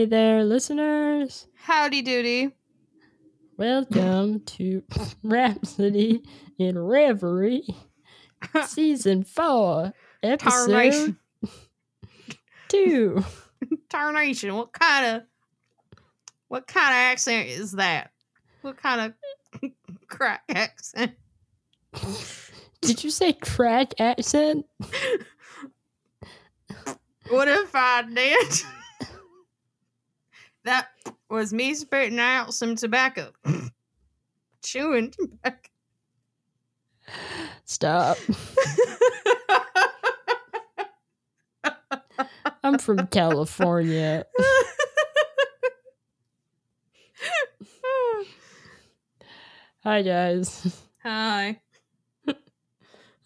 Hey there, listeners. Howdy doody. Welcome to Rhapsody in Reverie, Season 4, Episode Tarnation. 2. Tarnation. What kind of what kind of accent is that? What kind of crack accent? Did you say crack accent? What if I did? That was me spitting out some tobacco. Chewing tobacco. Stop. I'm from California. Hi, guys. Hi.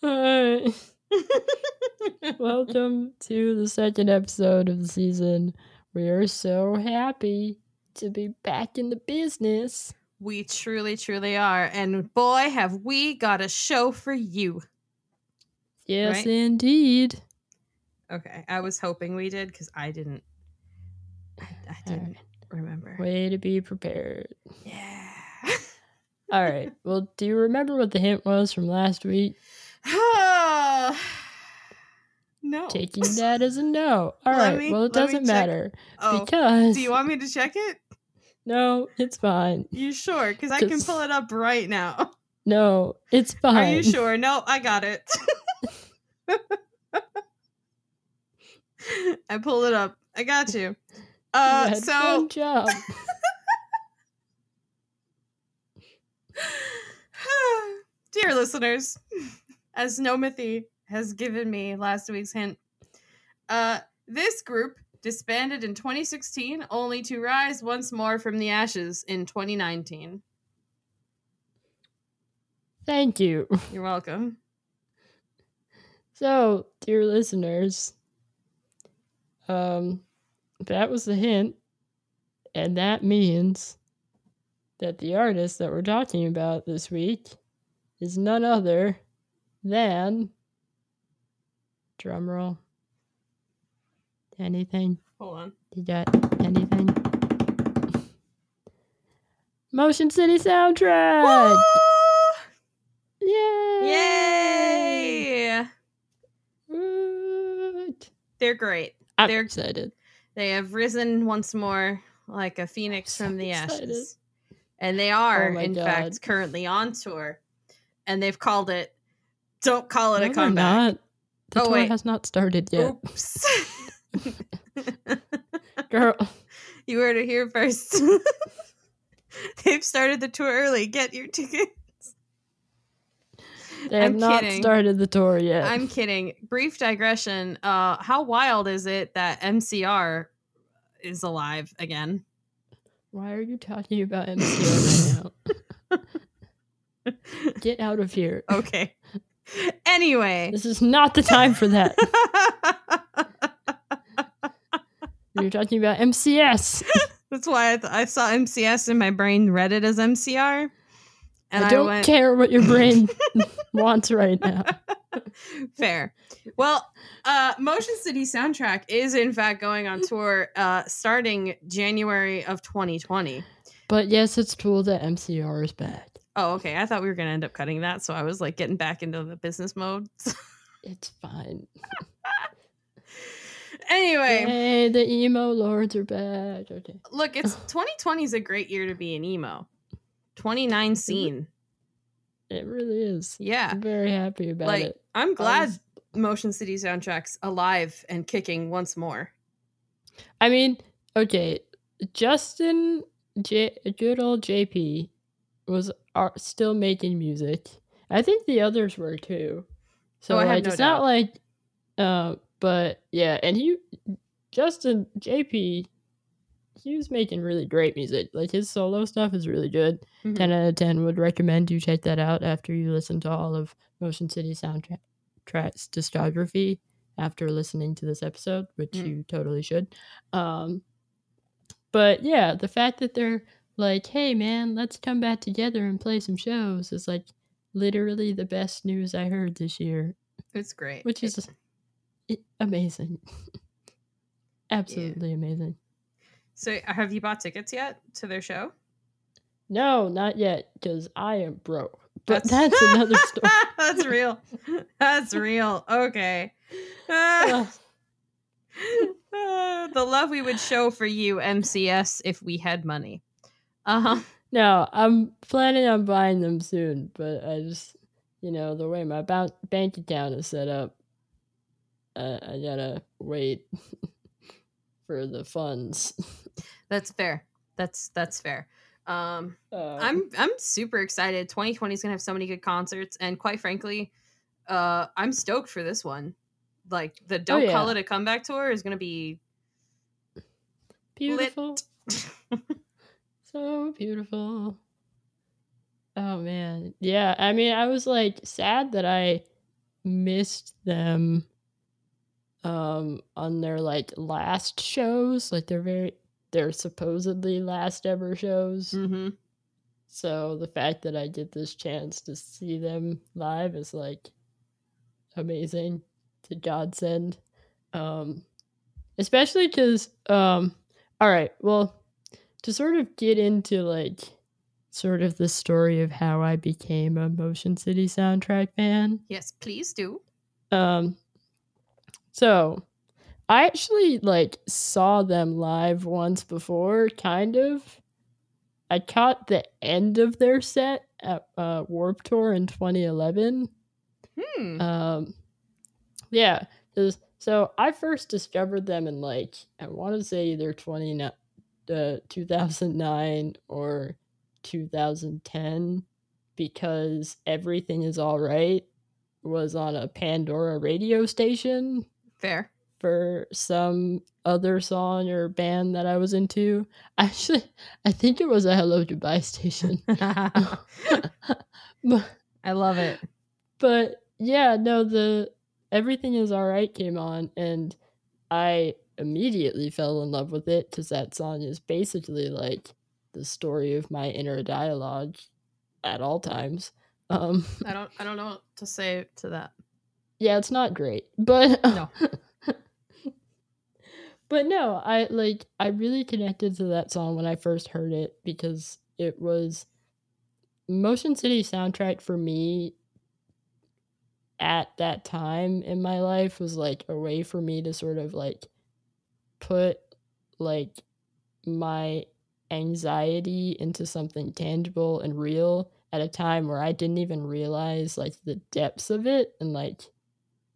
Hi. Welcome to the second episode of the season. We are so happy to be back in the business. We truly, truly are. And boy, have we got a show for you. Yes, Right? indeed. Okay. I was hoping we did because I didn't. I, I didn't Alright. remember. Way to be prepared. Yeah. All right. Well, do you remember what the hint was from last week? Oh, no. Taking that as a no. All right. Me- well, it doesn't matter oh, because do you want me to check it? no, it's fine. You sure? Because I can pull it up right now. No, it's fine. Are you sure? No, I got it. I pulled it up. I got you. You Uh, had so job. Dear listeners, as Nomithy has given me last week's hint, uh, this group disbanded in 2016 only to rise once more from the ashes in 2019. Thank you. You're welcome. So, dear listeners, um, that was the hint, and that means that the artist that we're talking about this week is none other than drumroll. Anything? Hold on. You got anything? Motion City soundtrack. Yay! Yay! What? They're great. I'm They're- excited. They have risen once more like a phoenix so from the excited. ashes. And they are, Oh in God. fact, currently on tour. And they've called it Don't Call It No, a Comeback. The Oh, tour wait. has not started yet. Oops. Girl, you heard it here first. They've started the tour early. Get your tickets. they have I'm not kidding. started the tour yet. I'm kidding. Brief digression. Uh, how wild is it that MCR is alive again? Why are you talking about MCR right now? Get out of here. Okay. Anyway. This is not the time for that. You're talking about MCS. That's why I, th- I saw MCS and my brain, read it as MCR. And I I, don't went, care what your brain wants right now. fair. Well, uh, Motion City Soundtrack is in fact going on tour uh, starting January of 2020. But yes, it's cool that MCR is back. Oh, okay. I thought we were going to end up cutting that. So I was like getting back into the business mode. It's fine. anyway, Hey, the emo lords are back. Okay. look, it's 2020 is a great year to be an emo. 29 scene. It really is. Yeah. I'm very happy about Like, it. I'm glad was- Motion City Soundtrack's alive and kicking once more. I mean, okay, Justin, J- good old JP, was are still making music. I think the others were too. So Oh, like, no it's doubt. not like, uh, but yeah, and he, Justin JP, he was making really great music. Like his solo stuff is really good. Mhm. 10 out of 10 would recommend you check that out after you listen to all of Motion City Soundtrack's discography after listening to this episode, which Mm. you totally should. Um, but yeah, the fact that they're like, hey man, let's come back together and play some shows is like literally the best news I heard this year, It's great. which is i- amazing. Absolutely amazing. So, have you bought tickets yet to their show? No, not yet, because I am broke. But that's, another story. That's real. That's real. Okay. Uh, uh, the love we would show for you, MCS, if we had money. Uh huh. No, I'm planning on buying them soon, but I just, you know, the way my ba- bank account is set up, uh, I gotta wait for the funds. That's fair. That's that's fair. Um, Uh, I'm I'm super excited. 2020 is gonna have so many good concerts, and quite frankly, uh, I'm stoked for this one. Like the "Don't Call yeah. It a Comeback" tour is gonna be beautiful. so beautiful. Oh man. Yeah, I mean, I was like sad that I missed them um on their like last shows, like they're very their supposedly last ever shows. mm-hmm. So the fact that I get this chance to see them live is like amazing to godsend. Um especially cuz um all right, well to sort of get into like sort of the story of how I became a Motion City soundtrack fan. Yes, please do. Um so I actually like saw them live once before, kind of. I caught the end of their set at uh, Warp Tour in 2011. Hmm. Um, yeah, so I first discovered them in like I want to say either 20 uh, 2009 or 2010 because everything is all right was on a Pandora radio station Fair. for some other song or band that I was into. Actually, I think it was a Hellogoodbye station. but, I love it. but yeah, no, the Everything is Alright came on and I immediately fell in love with it because that song is basically like the story of my inner dialogue at all times. Um, I don't. I don't know what to say to that. yeah, it's not great, but No. but no, I like I really connected to that song when I first heard it because it was Motion City soundtrack for me at that time in my life was like a way for me to sort of like put like my anxiety into something tangible and real at a time where I didn't even realize like the depths of it and like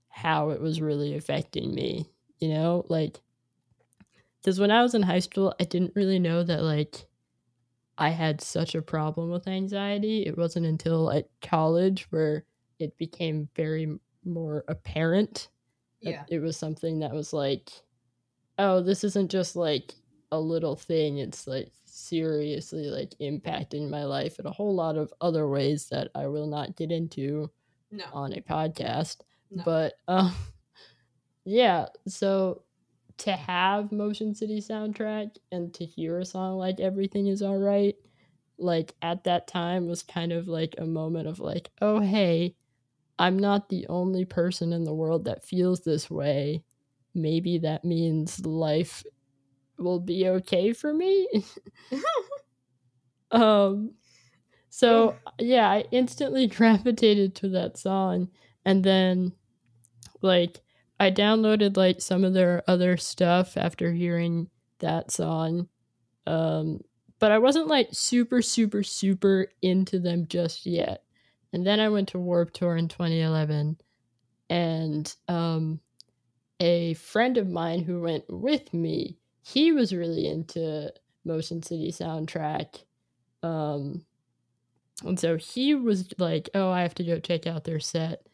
how it was really affecting me, you know? Like cuz when I was in high school, I didn't really know that like I had such a problem with anxiety. It wasn't until at college where it became very more apparent that Yeah. it was something that was like oh, this isn't just like a little thing. It's like seriously like impacting my life in a whole lot of other ways that I will not get into No. on a podcast. No. But um yeah, so to have Motion City soundtrack and to hear a song like Everything is Alright, like at that time was kind of like a moment of like, oh hey, I'm not the only person in the world that feels this way. Maybe that means life will be okay for me. um so yeah, I instantly gravitated to that song and then like I downloaded like some of their other stuff after hearing that song. Um but I wasn't like super super super into them just yet. And then I went to Warp Tour in 2011 and um a friend of mine who went with me, he was really into Motion City soundtrack. Um and so he was like, "Oh, I have to go check out their set."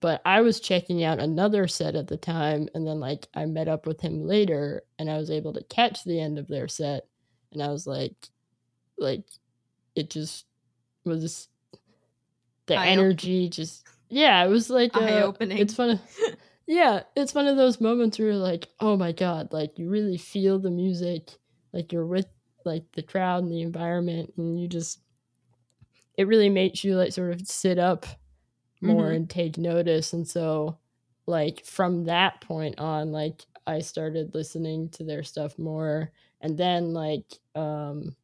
But I was checking out another set at the time and then like I met up with him later and I was able to catch the end of their set and I was like like it just was the Eye-op- energy just yeah, it was like Eye uh, opening. It's fun. yeah, it's one of those moments where you're like, oh my god, like you really feel the music, like you're with like the crowd and the environment, and you just it really makes you like sort of sit up more Mhm. and take notice. And so, like from that point on, like I started listening to their stuff more, And then like um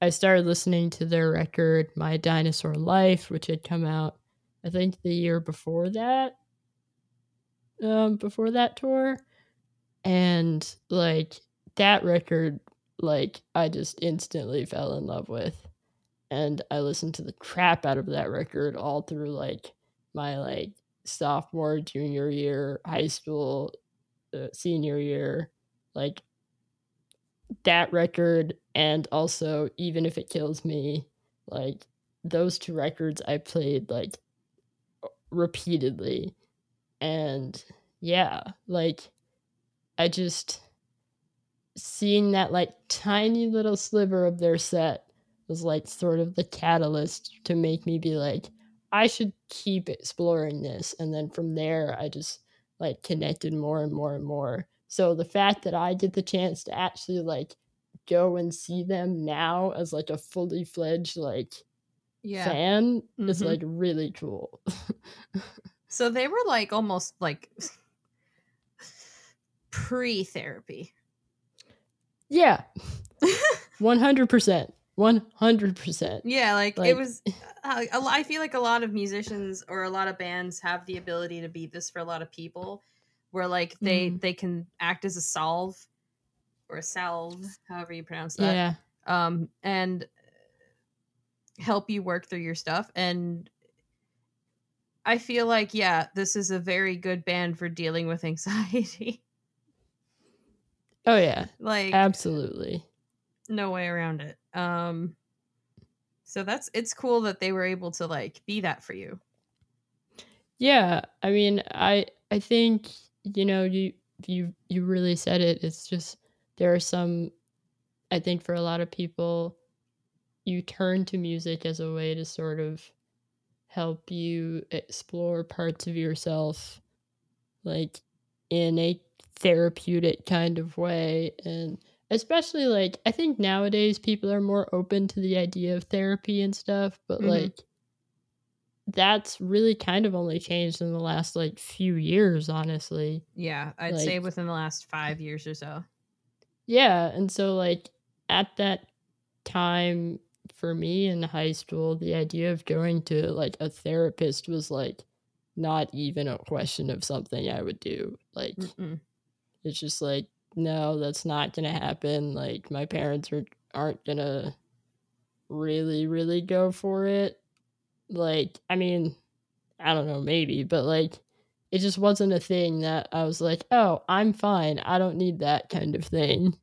I started listening to their record My Dinosaur Life, which had come out I think the year before that. Um before that tour. And like that record like I just instantly fell in love with. And I listened to the crap out of that record all through like my like sophomore, junior year, high school, uh, senior year, like that record, and also even if it kills me, like those two records I played like repeatedly, and yeah, like I just seeing that like tiny little sliver of their set was like sort of the catalyst to make me be like I should keep exploring this. And then from there, I just like connected more and more and more. So the fact that I get the chance to actually like go and see them now as like a fully fledged like Yeah. fan is Mhm. like really cool. So they were like almost like pre therapy. yeah, 100%. 100%. Yeah, like, Like- it was. Uh, I feel like a lot of musicians or a lot of bands have the ability to be this for a lot of people, where like they Mhm. they can act as a solve or a salve, however you pronounce that, Yeah. um, and help you work through your stuff. And I feel like yeah, this is a very good band for dealing with anxiety. Oh yeah. like Absolutely. no way around it. Um so that's it's cool that they were able to like be that for you. Yeah, I mean, I I think you know you you you really said it. It's just there are some I think for a lot of people you turn to music as a way to sort of help you explore parts of yourself like in a therapeutic kind of way and especially like I think nowadays people are more open to the idea of therapy and stuff, but Mhm. like that's really kind of only changed in the last like few years, honestly. Yeah, I'd say within the last 5 years or so. Yeah, and so like at that time for me in high school, the idea of going to like a therapist was like not even a question of something I would do. Like Mm-mm. it's just like no, that's not gonna happen. Like my parents are aren't gonna really really go for it. Like I mean, I don't know, maybe, but like it just wasn't a thing that I was like, oh, I'm fine. I don't need that kind of thing.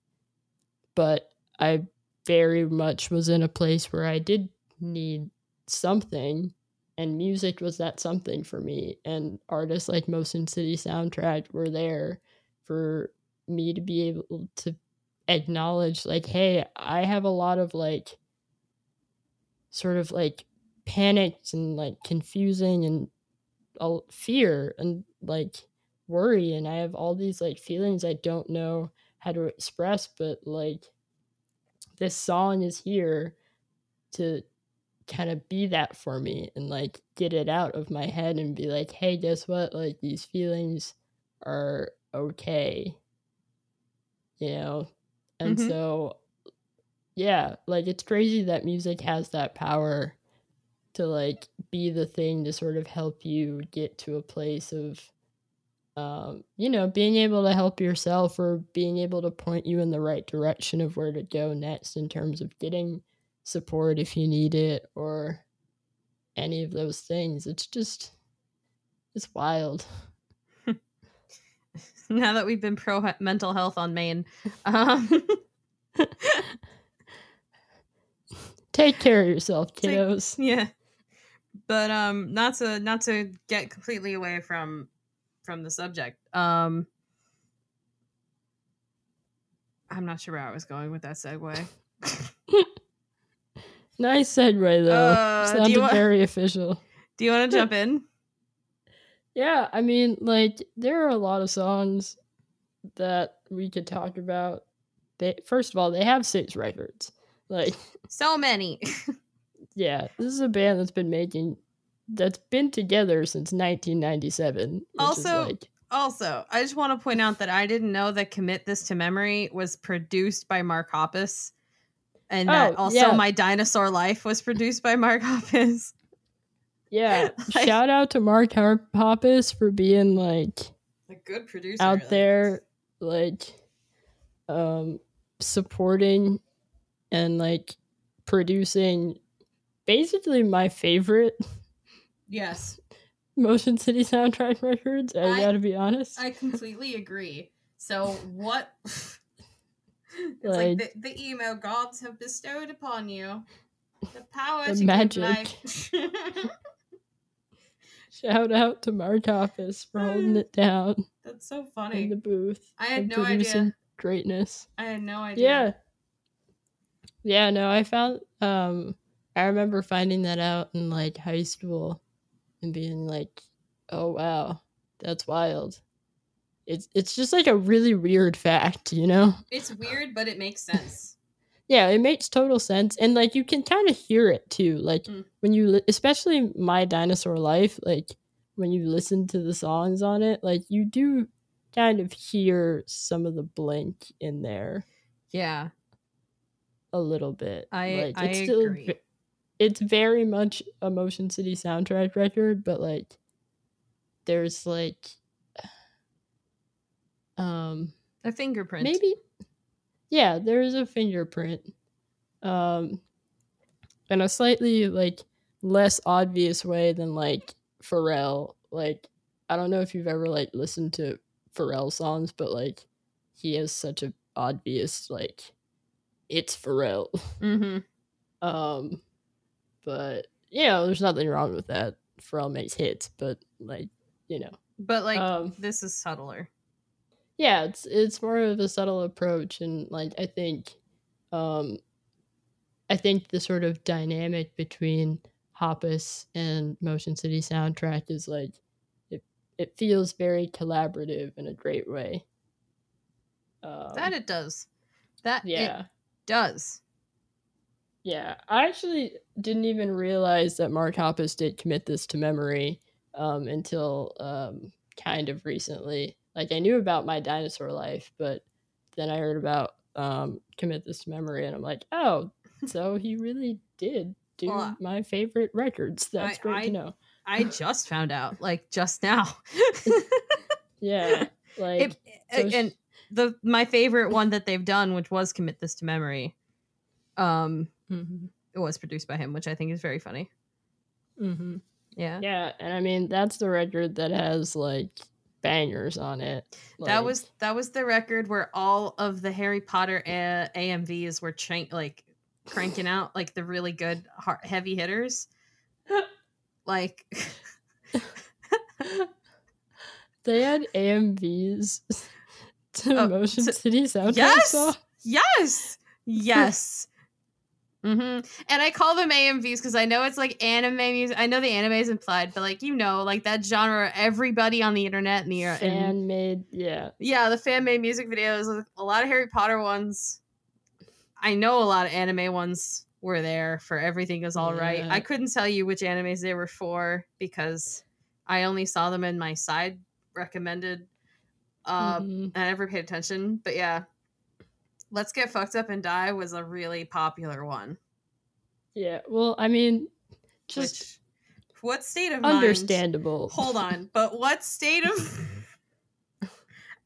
But I very much was in a place where I did need something, and music was that something for me. And artists like Motion City Soundtrack were there for me to be able to acknowledge, like, hey, I have a lot of like sort of like panicked and like confusing and all fear and like worry and i have all these like feelings i don't know how to express but like this song is here to kind of be that for me and like get it out of my head and be like hey guess what? Like these feelings are okay. You know? And Mhm. so yeah like it's crazy that music has that power to like be the thing to sort of help you get to a place of um you know being able to help yourself or being able to point you in the right direction of where to go next in terms of getting support if you need it or any of those things it's just it's wild Now that we've been pro mental health on Maine. Um take care of yourself Take- kiddos yeah. But um not to not to get completely away from from the subject. Um I'm not sure where I was going with that segue. nice segue though Uh, sounded wa- very official Do you want to jump in? Yeah, I mean, like there are a lot of songs that we could talk about. They first of all, they have six records. Like, So many. yeah, this is a band that's been making that's been together since 1997. Also- like Also, I just want to point out that I didn't know that Commit This to Memory was produced by Mark Hoppus. And that Oh, also yeah. My Dinosaur Life was produced by Mark Hoppus. Yeah. Like- Shout out to Mark Hoppus for being like A good producer. out there like um supporting and like producing basically my favorite Yes. Motion City soundtrack records. I, I- gotta be honest. I completely agree. So what it's Like- like, the, the emo gods have bestowed upon you the power The to magic. Shout out to Mark Hoppus for holding it down That's so in funny. the booth. I had no idea. Greatness. I had no idea. Yeah. Yeah, no, I found um I remember finding that out in like high school and being like, "Oh wow, that's wild." It's it's just like a really weird fact, you know? It's weird, but it makes sense. Yeah, it makes total sense and like you can kind of hear it too. Like Mm. when you li- especially My Dinosaur Life, like when you listen to the songs on it, like you do kind of hear some of the blink in there. Yeah. a little bit. I- like, I it's still agree. It's very much a Motion City soundtrack record, but like there's like um A fingerprint. maybe yeah, there's a fingerprint. Um in a slightly like less obvious way than like Pharrell. Like I don't know if you've ever like listened to Pharrell songs, but like he has such a obvious like it's Pharrell. Mm-hmm. Um, but you know, there's nothing wrong with that. for all makes hits, but like you know, But like um, this is subtler. yeah, it's it's more of a subtle approach, and like I think, um, I think the sort of dynamic between Hoppus and Motion City soundtrack is like it it feels very collaborative in a great way. Um, that it does. That yeah. does. Yeah, I actually didn't even realize that Mark Hoppus did commit this to memory um, until um, kind of recently. Like I knew about my dinosaur life, but then I heard about um, commit this to memory, and I'm like, oh, so he really did do Well, my favorite records. That's I- great I- to know. I just found out, like just now. Yeah, like It- so and the my favorite one that they've done, which was commit this to memory, um, mhm, it was produced by him, which I think is very funny. mhm. Yeah, yeah, and I mean that's the record that has like bangers on it. that was that was the record where all of the Harry Potter A- AMVs were crank like cranking out like the really good har heavy hitters. Like They had AMVs to Oh, Motion City soundtrack yes, song. yes, yes. Hmm And I call them AMVs because I know it's like anime music. I know the anime is implied, but like you know, like that genre, everybody on the internet and the and, Fan made, yeah. yeah, the fan made music videos. A lot of Harry Potter ones. I know a lot of anime ones were there for everything is all right. Yeah. I couldn't tell you which animes they were for because I only saw them in my side recommended. Uh, Mhm. I never paid attention, but yeah. Let's Get Fucked Up and Die was a really popular one. Yeah. Well, I mean, just which, what state of mind? understandable. Hold on, but what state of?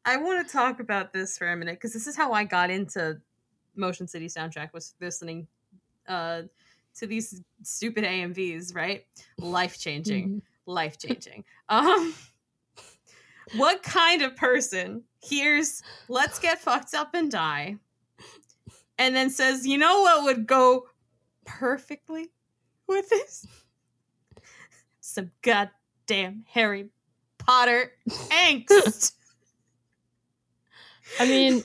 I want to talk about this for a minute because this is how I got into Motion City soundtrack was listening uh, to these stupid AMVs. Right, life changing, Mhm. life changing. Um, what kind of person hears "Let's get fucked up and die," and then says, "You know what would go perfectly with this? Some goddamn Harry Potter angst." I mean,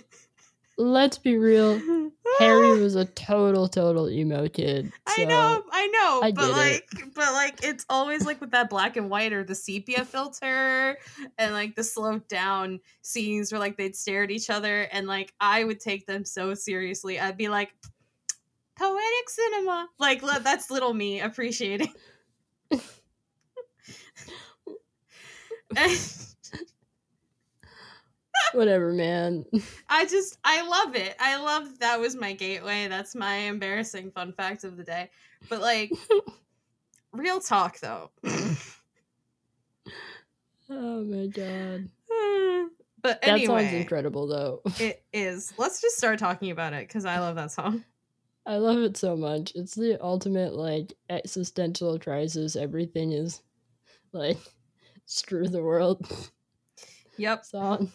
let's be real. Harry was a total, total emo kid. I know, I know, I but like, it. but like, it's always like with that black and white or the sepia filter, and like the slowed down scenes where like they'd stare at each other, and like I would take them so seriously. I'd be like, poetic cinema, like that's little me appreciating. Whatever, man. I just I love it. I love that was my gateway. That's my embarrassing fun fact of the day. But like real talk though. Oh my god. but anyway, That song's incredible though. it is. Let's just start talking about it because I love that song. I love it so much. It's the ultimate like existential crisis. Everything is like screw the world Yep. song.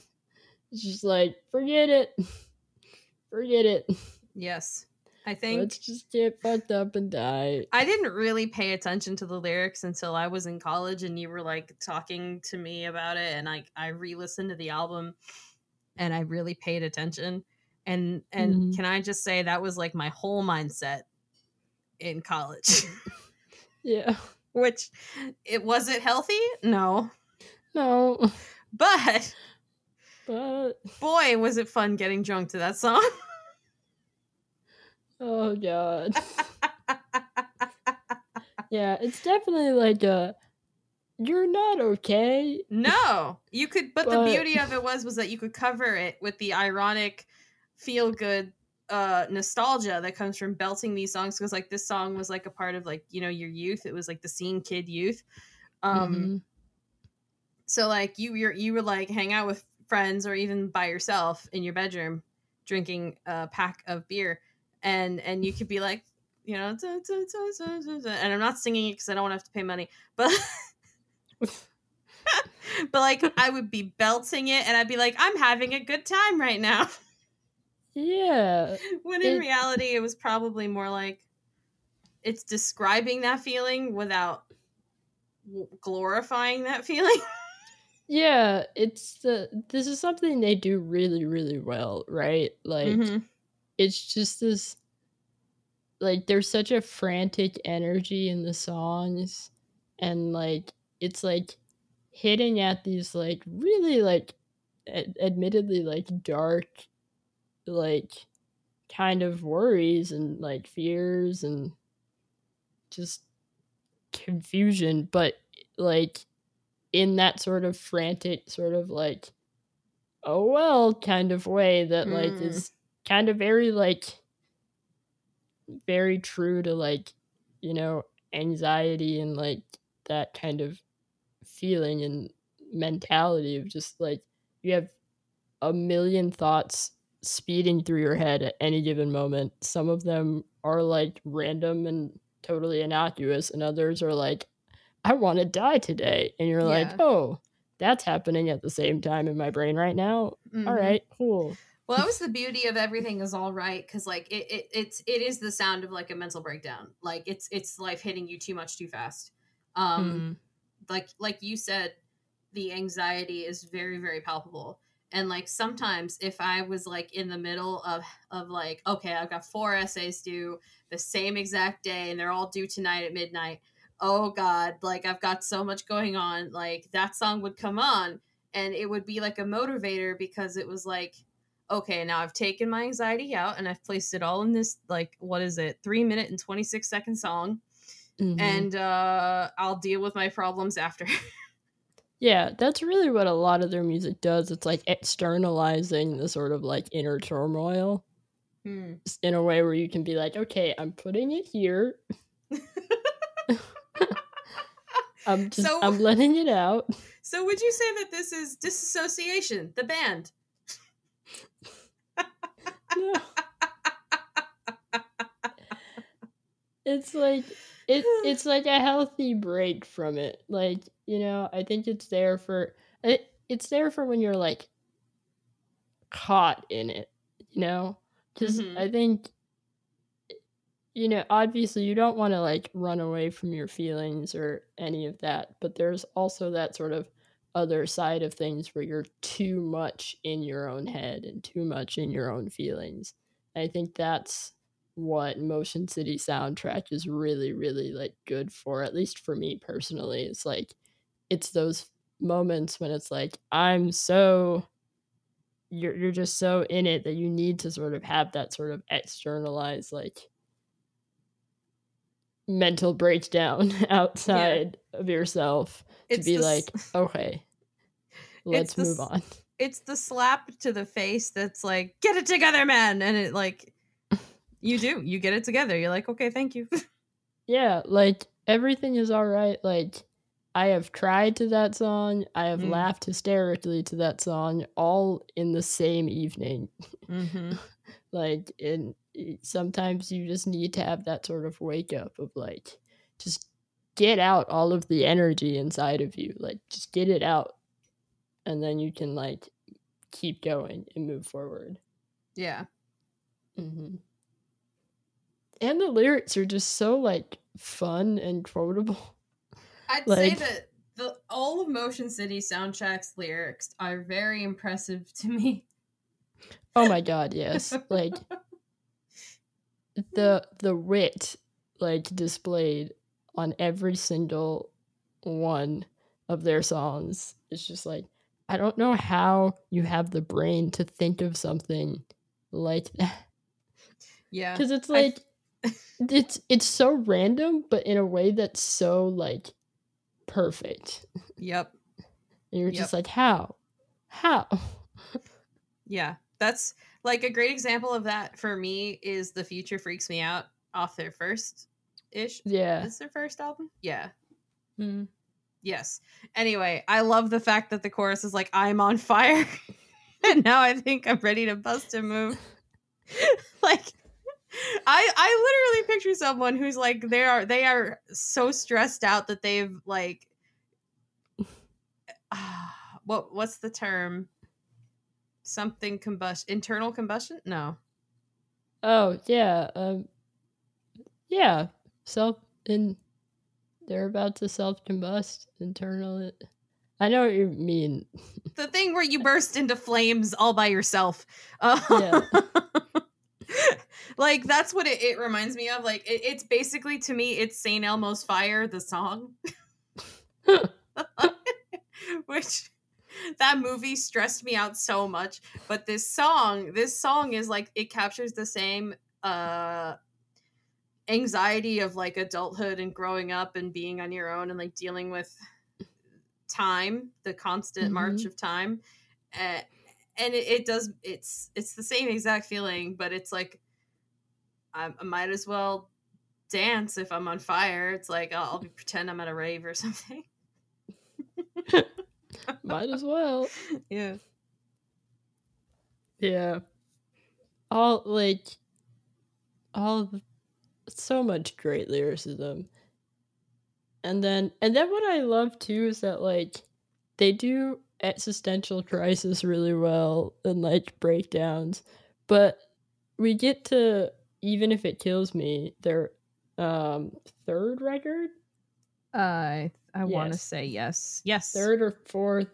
It's just like forget it. Forget it. Yes. I think Let's just get fucked up and die. I didn't really pay attention to the lyrics until I was in college and you were like talking to me about it and I I re-listened to the album and I really paid attention. And and Mhm. can I just say that was like my whole mindset in college. Yeah. Which it was it healthy? No. No. But But boy was it fun getting drunk to that song. oh god. Yeah, it's definitely like a you're not okay. No, you could. But, the beauty of it was was that you could cover it with the ironic, feel good uh nostalgia that comes from belting these songs because like this song was like a part of like you know your youth it was like the scene kid youth um Mhm. so like you you're, you would like hang out with friends or even by yourself in your bedroom drinking a pack of beer. And and you could be like you know "Dun, dun, dun, dun, dun, dun," and i'm not singing it because i don't want to have to pay money but but like i would be belting it and i'd be like i'm having a good time right now. Yeah. when in It- reality it was probably more like it's describing that feeling without glorifying that feeling Yeah, it's the this is something they do really really well, right? Like Mhm. it's just this like there's such a frantic energy in the songs and like it's like hitting at these like really like ad- admittedly like dark like kind of worries and like fears and just confusion but like in that sort of frantic sort of like oh well kind of way that like Mm. is kind of very like very true to like you know anxiety and like that kind of feeling and mentality of just like you have a million thoughts speeding through your head at any given moment some of them are like random and totally innocuous and others are like i want to die today and you're like Yeah. oh that's happening at the same time in my brain right now all Mhm. right cool Well, that was the beauty of everything is all right because like it, it it's it is the sound of like a mental breakdown. Like it's it's life hitting you too much too fast. Um, like like you said, the anxiety is very very palpable. And like sometimes if I was like in the middle of of like okay, I've got four essays due the same exact day and they're all due tonight at midnight. Oh god, like I've got so much going on. Like that song would come on and it would be like a motivator because it was like okay, now I've taken my anxiety out and I've placed it all in this like what is it? 3 minute and 26 second song Mhm. and uh I'll deal with my problems after. Yeah, that's really what a lot of their music does. It's like externalizing the sort of like inner turmoil Hmm. in a way where you can be like, okay, I'm putting it here. I'm just So- I'm letting it out. So would you say that this is disassociation, the band? No. it's like it it's like a healthy break from it. Like, you know, I think it's there for it, it's there for when you're like caught in it, you know? Cuz Mhm. I think you know, obviously you don't want to like run away from your feelings or any of that, but there's also that sort of other side of things where you're too much in your own head and too much in your own feelings. I think that's what Motion City soundtrack is really, really like good for, at least for me personally. It's like it's those moments when it's like I'm so you're you're just so in it that you need to sort of have that sort of externalized like mental breakdown outside of yourself to be the like, okay, let's the move on. it's the slap to the face that's like, get it together, man. And it like you do. You get it together. You're like, okay, thank you. Yeah, like everything is all right. Like I have cried to that song. I have Mm. laughed hysterically to that song all in the same evening. mm-hmm. like it- sometimes you just need to have that sort of wake up of like just get out all of the energy inside of you. Like just get it out and then you can like keep going and move forward. Yeah. hmm And the lyrics are just so like fun and quotable. I'd say that the all of Motion City soundtrack's lyrics are very impressive to me. Oh my god, yes. Like the the wit like displayed on every single one of their songs. It's just like I don't know how you have the brain to think of something like that. Yeah. Cuz it's like it's it's so random but in a way that's so like perfect. Yep. And you're Yep. just like how? How? Yeah. That's like a great example of that for me is The Future Freaks Me Out off their first ish. Yeah. Is their first album? Yeah. Mm. Yes. Anyway, I love the fact that the chorus is like, I'm on fire. and now I think I'm ready to bust a move. like I I literally picture someone who's like they are they are so stressed out that they've like what what's the term? Something combustion internal combustion? No. Oh yeah, um, yeah. Self in they're about to self combust internal. I know what you mean. The thing where you burst into flames all by yourself. Uh, Yeah. like that's what it, it reminds me of. Like it, it's basically to me, it's Saint Elmo's Fire, the song. Which that movie stressed me out so much. But this song, this song is like it captures the same uh anxiety of like adulthood and growing up and being on your own and like dealing with time, the constant march of time. Uh, and it, it does it's it's the same exact feeling, but it's like I, I might as well dance if I'm on fire. It's like I'll, I'll be pretend I'm at a rave or something. Might as well. Yeah. Yeah. All like all so much great lyricism. And then and then what I love too is that like they do existential crisis really well and like breakdowns. But we get to even if it kills me, their um third record? I I want to say yes. Yes. Third or fourth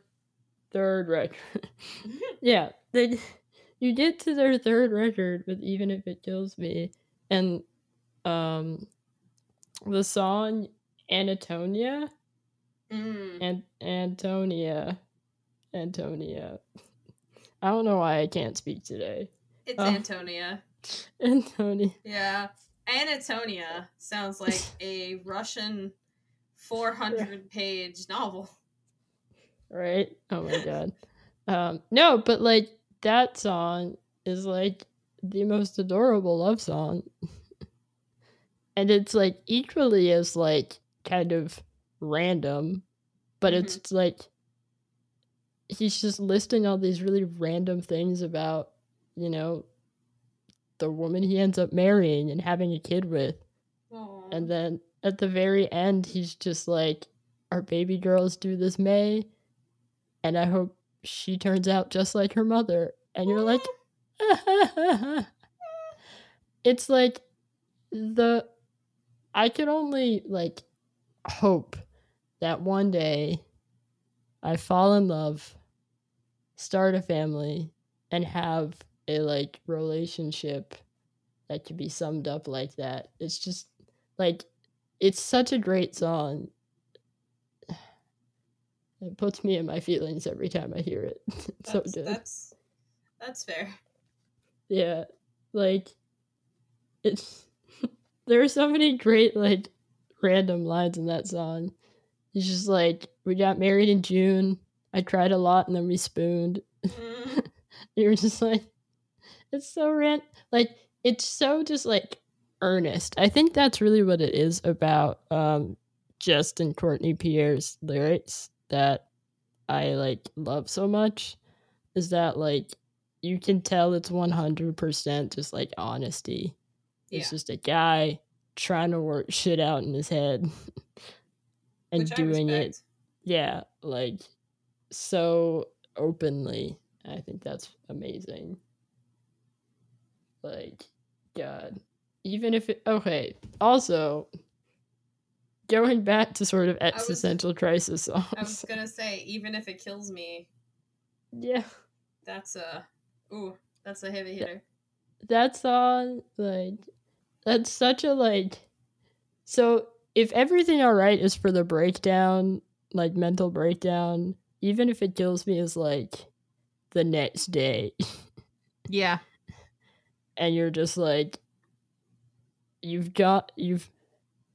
third record. yeah, they you get to their third record with even if it kills me and um the song Anatonia Mm. and Antonia Antonia. I don't know why I can't speak today. It's Oh. Antonia. Antonia. Yeah. Anatonia sounds like a Russian 400 page novel. right? Oh my god. Um no, but like that song is like the most adorable love song. and it's like equally as like kind of random, but it's like he's just listing all these really random things about, you know, the woman he ends up marrying and having a kid with. And then at the very end, he's just like, Our baby girl's due this May, and I hope she turns out just like her mother. And you're like, It's like the. I could only like hope that one day I fall in love, start a family, and have a like relationship that could be summed up like that. It's just like it's such a great song. It puts me in my feelings every time I hear it. It's so good. that's that's fair. Yeah. Like it's there are so many great like random lines in that song. It's just like we got married in June. I cried a lot and then we spooned. Mm. You're just like, it's so rant. Like, it's so just like earnest. I think that's really what it is about um, Justin Courtney Pierre's lyrics that I like love so much. Is that like you can tell it's 100% just like honesty. It's just a guy trying to work shit out in his head and Which doing it yeah, like so openly. I think that's amazing. Like, God. Even if it okay. Also, going back to sort of was- existential crisis songs. I was gonna say, even if it kills me, Yeah. that's a ooh, that's a heavy hitter. That song, like that's such a like so if everything alright is for the breakdown, like mental breakdown, even if it kills me is like the next day. Yeah. and you're just like you've got you've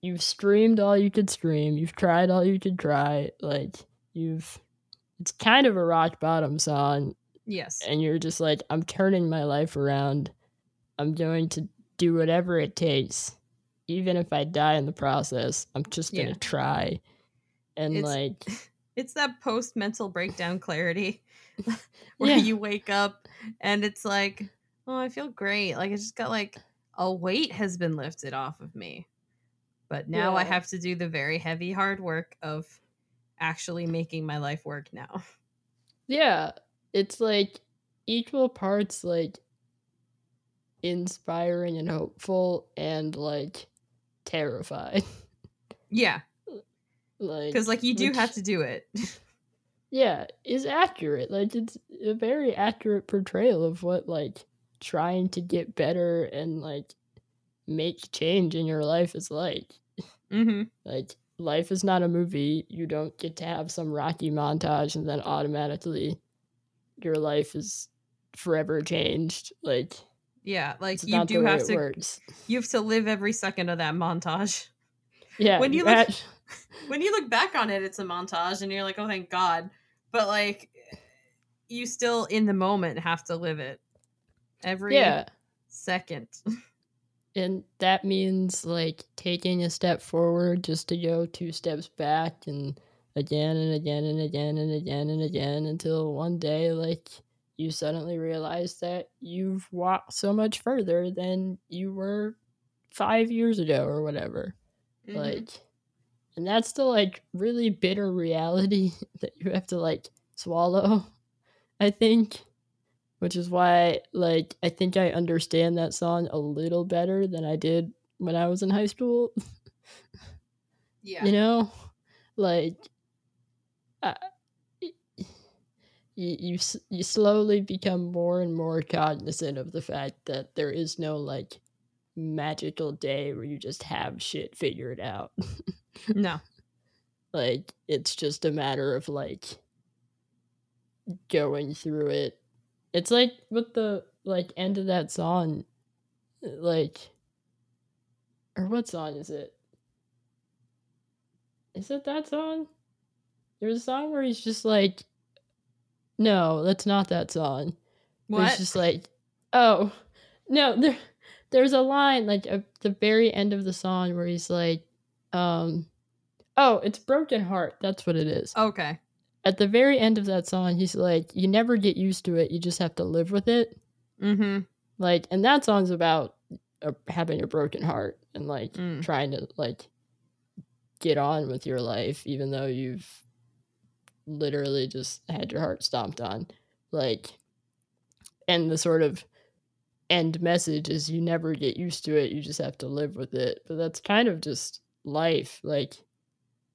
you've streamed all you could stream you've tried all you could try like you've it's kind of a rock bottom song Yes. and you're just like i'm turning my life around i'm going to do whatever it takes even if i die in the process i'm just gonna Yeah. try and It's- like It's that post mental breakdown clarity where Yeah. you wake up and it's like, oh, I feel great. Like I just got like a weight has been lifted off of me. But now I have to do the very heavy hard work of actually making my life work now. Yeah, it's like equal parts like inspiring and hopeful and like terrified. Yeah, like because like you do have to do it. yeah, is accurate. Like it's a very accurate portrayal of what like trying to get better and like make change in your life is like. mm-hmm. Like life is not a movie. You don't get to have some rocky montage and then automatically your life is forever changed. Like Yeah, like you do have to. works. You have to live every second of that montage. Yeah. when you look- when you look back on it, it's a montage, and you're like, oh, thank God. But like, you still in the moment have to live it every yeah. second. And that means like taking a step forward just to go two steps back and again and again and again and again and again until one day like you suddenly realize that you've walked so much further than you were five years ago or whatever. Mhm. Like and that's the like really bitter reality that you have to like swallow, I think. Which is why like I think I understand that song a little better than I did when I was in high school. yeah, You know? Like uh, you, you you slowly become more and more cognizant of the fact that there is no like magical day where you just have shit figured out. no, like it's just a matter of like going through it it's like with the like end of that song like or what song is it is it that song there's a song where he's just like no that's not that song what? He's just like, oh, no, there, there's a line like at the very end of the song where he's like, um, oh, it's broken heart. That's what it is. okay, At the very end of that song, he's like, you never get used to it. You just have to live with it. mm-hmm, Like, and that song's about uh, having a broken heart and like Mm. trying to like get on with your life, even though you've literally just had your heart stomped on. Like, and the sort of end message is you never get used to it. You just have to live with it. But that's kind of just life. Like,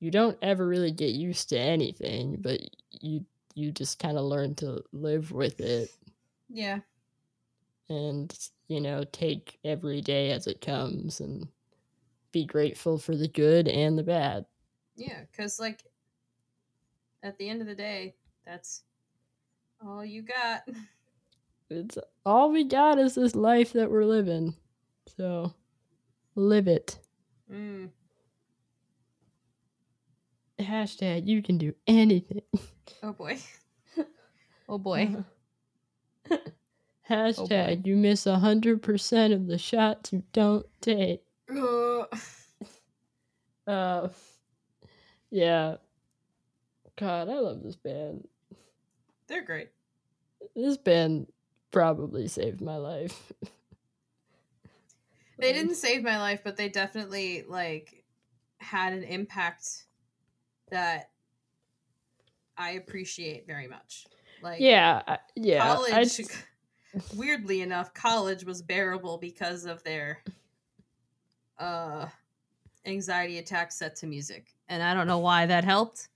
you don't ever really get used to anything, but you you just kind of learn to live with it. Yeah, and you know take every day as it comes and be grateful for the good and the bad. Yeah, because like at the end of the day, that's all you got. it's all we got is this life that we're living. So live it. Mm. Hashtag you can do anything Oh boy, oh boy. Hashtag you miss hundred percent of the shots you don't take. Uh, yeah. God, I love this band. They're great. This band probably saved my life. They didn't save my life, but they definitely like had an impact that I appreciate very much. Like Yeah, yeah. College just- weirdly enough, college was bearable because of their uh anxiety attacks set to music. And I don't know why that helped,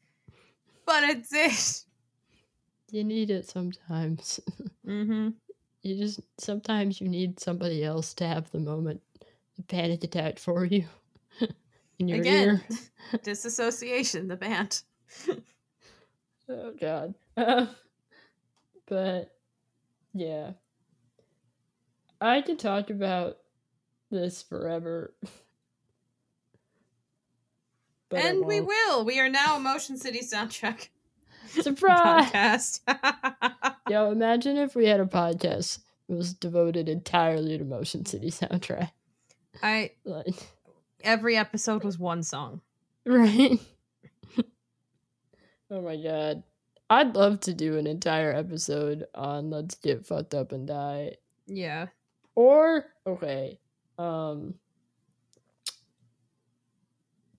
but it did. you need it sometimes. Mm-hmm. You just sometimes you need somebody else to have the moment, the panic attack for you. Again, disassociation, the band. Oh god. Uh, but yeah. I could talk about this forever. But and we will. We are now a Motion City soundtrack Surprise! podcast. Yo, imagine if we had a podcast that was devoted entirely to Motion City soundtrack. I Like, every episode was one song. right? oh my god. I'd love to do an entire episode on Let's Get Fucked Up and Die. Yeah. Or okay, um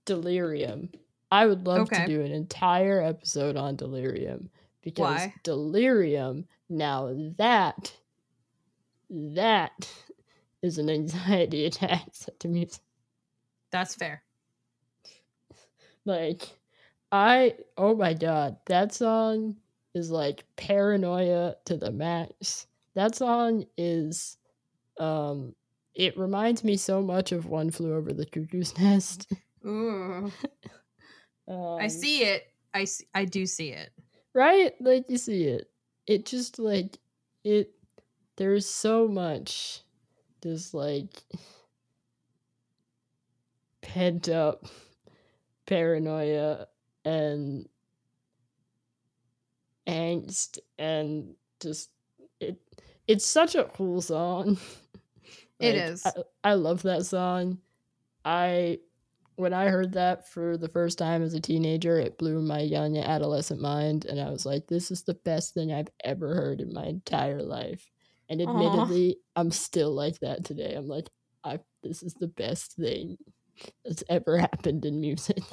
Delirium. I would love Okay. to do an entire episode on Delirium because Why? Delirium now that that is an anxiety attack set to music. That's fair. Like I oh my god, that song is like paranoia to the max. That song is um it reminds me so much of One Flew Over the Cuckoo's Nest. Ooh. Um, I see it. I see, I do see it. right? Like you see it. It just like it there's so much just like pent up paranoia and angst and just it it's such a cool song. It Like, is. I, I love that song. I when I heard that for the first time as a teenager, it blew my young adolescent mind, and I was like, "This is the best thing I've ever heard in my entire life." And admittedly, I'm still like that today. I'm like, "I this is the best thing that's ever happened in music."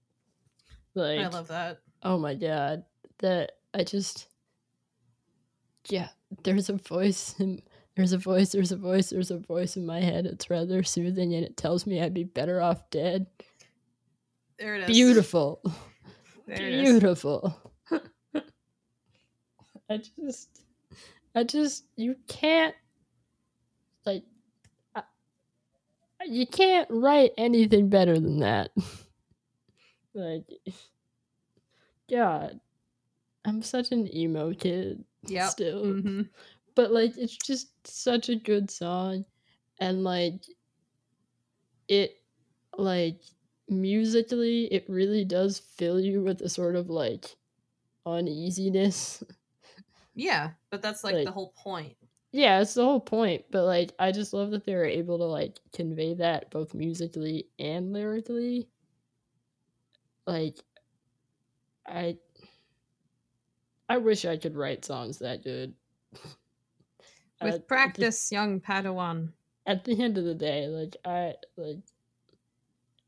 like, I love that. oh my god, that I just, yeah, there's a voice in. There's a voice, there's a voice, there's a voice in my head. It's rather soothing and it tells me I'd be better off dead. There it is. Beautiful. There is. Beautiful. I just, I just, you can't, like, I, you can't write anything better than that. like, God, I'm such an emo kid Yep. still. hmm But, like, it's just such a good song. And, like, it, like, musically, it really does fill you with a sort of, like, uneasiness. Yeah, but that's like, the whole point. Yeah, it's the whole point, but like I just love that they were able to like convey that both musically and lyrically. Like I I wish I could write songs that good. With Uh, practice, young Padawan. at the end of the day, like I like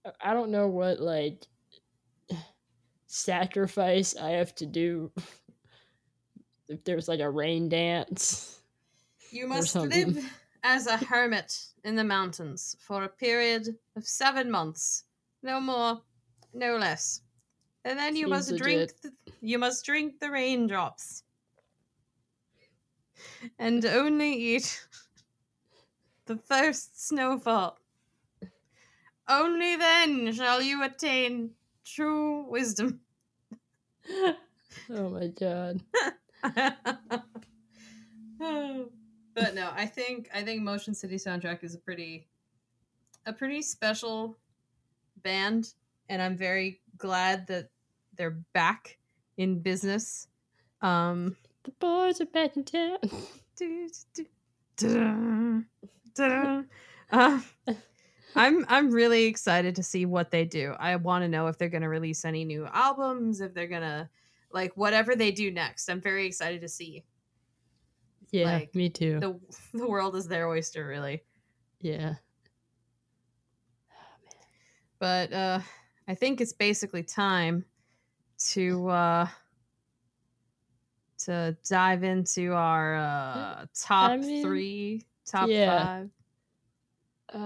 I- I don't know what like sacrifice I have to do if there's like a rain dance. You must live as a hermit in the mountains for a period of seven months, no more, no less. And then you Seems must drink. The, you must drink the raindrops, and only eat the first snowfall. Only then shall you attain true wisdom. oh my god. But no, I think I think Motion City soundtrack is a pretty a pretty special band and I'm very glad that they're back in business. Um The boys are back in town. Do, do, do, da, uh, I'm I'm really excited to see what they do. I want to know if they're going to release any new albums, if they're going to like whatever they do next. I'm very excited to see. Yeah, Like, me too. The the world is their oyster really. yeah. But uh I think it's basically time to uh to dive into our uh top I mean, 3, top yeah. 5.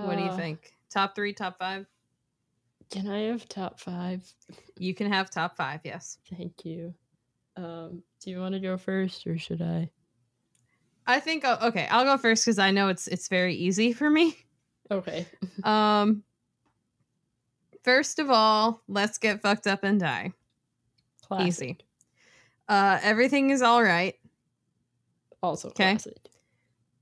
What do you Uh, think? Top 3, top 5? Can I have top five? You can have top 5, yes. Thank you. Um, do you want to go first or should I? I think okay, I'll go first cuz I know it's it's very easy for me. Okay. Um First of all, let's get fucked up and die. Classic. Easy. Uh everything is all right. Also classic.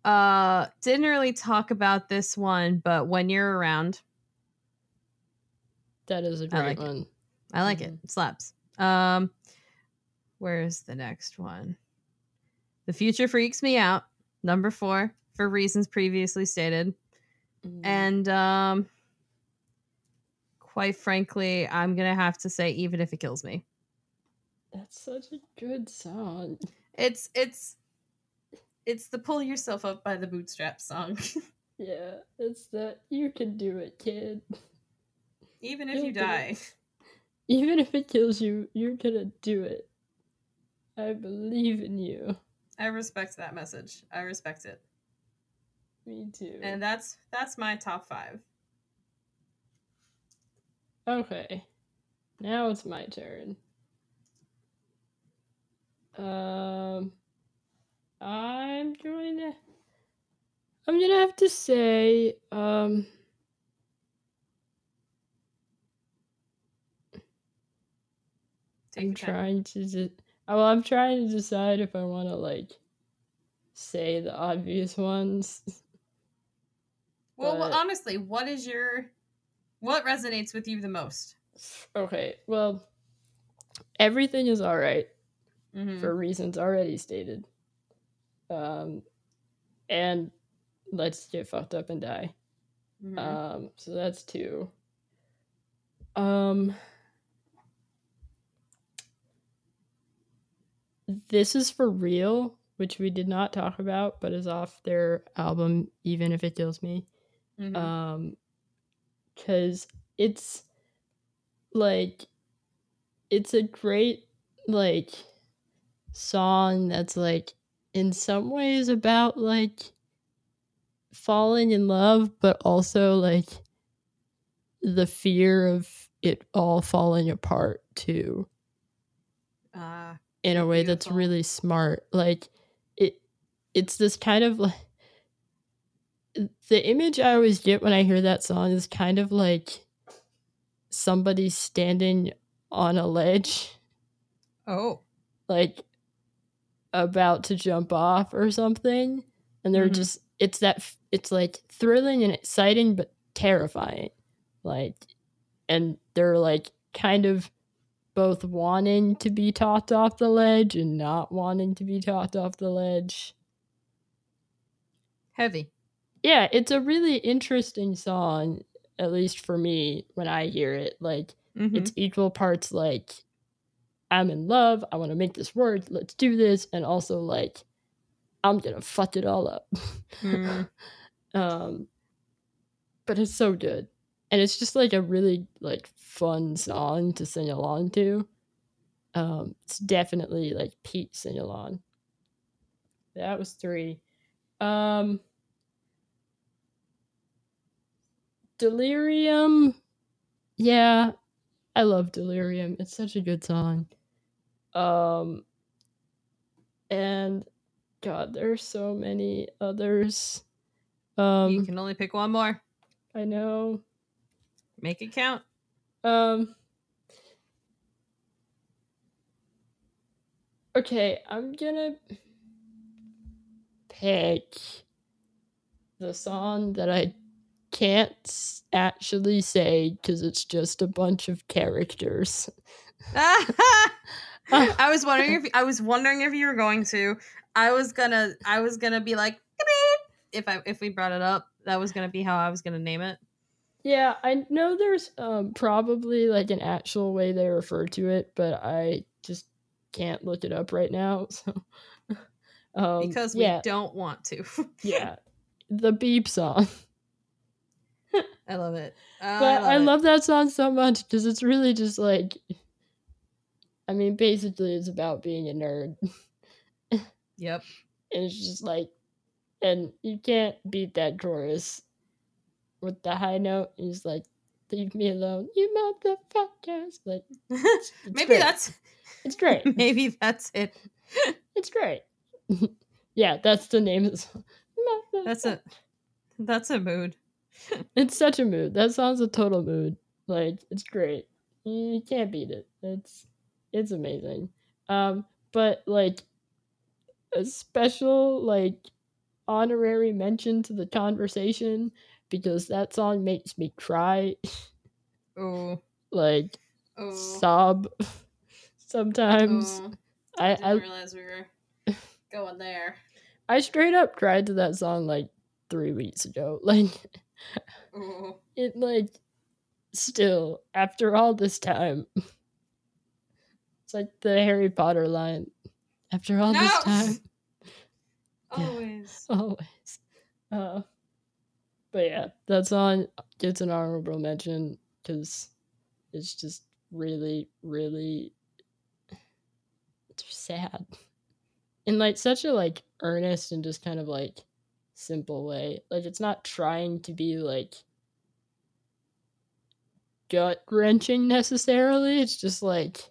Uh didn't really talk about this one, but when you're around, that is a great like it. one. I like it. It slaps. Um where's the next one? The future freaks me out. Number 4 for reasons previously stated. Mm, And um quite frankly, I'm going to have to say even if it kills me. that's such a good song. It's it's it's the pull yourself up by the bootstraps song. Yeah, it's the you can do it, kid. even if You'll you die. Even if it kills you, you're gonna do it. I believe in you. I respect that message. I respect it. Me too. And that's that's my top 5. Okay. Now it's my turn. Um I'm going to I'm to have to say um Take I'm trying to well I'm trying to decide if I want to like say the obvious ones. Well, well, honestly, what is your what resonates with you the most? Okay. Well, everything is all right. Mhm. for reasons already stated. Um, and let's get fucked up and die. Mhm. Um, so that's two. Um, this is for real, which we did not talk about, but is off their album, even if it kills me. Mhm. Um, because it's like it's a great like song that's like in some ways about like falling in love but also like the fear of it all falling apart too Ah, in a way that's really smart. Like it it's this kind of like the image i always get when i hear that song is kind of like somebody standing on a ledge oh, like about to jump off or something and they're Mhm. just it's that, it's like thrilling and exciting but terrifying. Like and they're like kind of both wanting to be tossed off the ledge and not wanting to be tossed off the ledge heavy. yeah it's a really interesting song at least for me when i hear it like Mhm. it's equal parts like I'm in love, I want to make this work, let's do this, and also like I'm gonna fuck it all up. Mm. um but it's so good. And it's just like a really like fun song to sing along to. Um it's definitely like Pete sing along. That was three. Um Delirium. Yeah, I love Delirium. It's such a good song. Um and god, there's so many others. Um you can only pick one more. I know. Make it count. Um Okay, I'm gonna pick the song that I can't actually say because it's just a bunch of characters. I was wondering if I was wondering if you were going to. I was gonna I was gonna be like if I if we brought it up. That was gonna be how I was gonna name it. Yeah, I know there's um, probably like an actual way they refer to it, but I just can't look it up right now. So, um, Because we yeah, don't want to. yeah, the beep song. I love it. but I it. love that song so much because it's really just like, I mean, basically, it's about being a nerd. Yep. And it's just like, and you can't beat that chorus with the high note. and He's like, leave me alone, you motherfuckers. Like, it's maybe great. that's it's great. maybe that's it. It's great. yeah, that's the name of the song. That's a that's a mood. It's such a mood. That song's a total mood. Like, it's great. You can't beat it. It's it's amazing. Um, but like a special like honorary mention to the conversation because that song makes me cry, Oh. like Oh. sob sometimes. oh. I, didn't I realize we were going there. I straight up cried to that song like three weeks ago. Like Oh. it like still after all this time. It's like the Harry Potter line. After all this No! time. Yeah. Always. Always. Uh but yeah, that song gets an honorable mention because it's just really, really it's sad. In like such a like earnest and just kind of like simple way. Like it's not trying to be like gut wrenching necessarily. It's just like